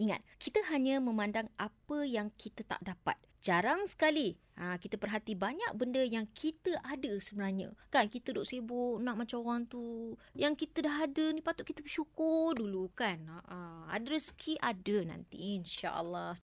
Ingat, kita hanya memandang apa yang kita tak dapat. Jarang sekali ha, kita perhati banyak benda yang kita ada sebenarnya. Kan kita duk sibuk nak macam orang tu. Yang kita dah ada ni patut kita bersyukur dulu kan. Ha, ha. Ada rezeki ada nanti insya Allah.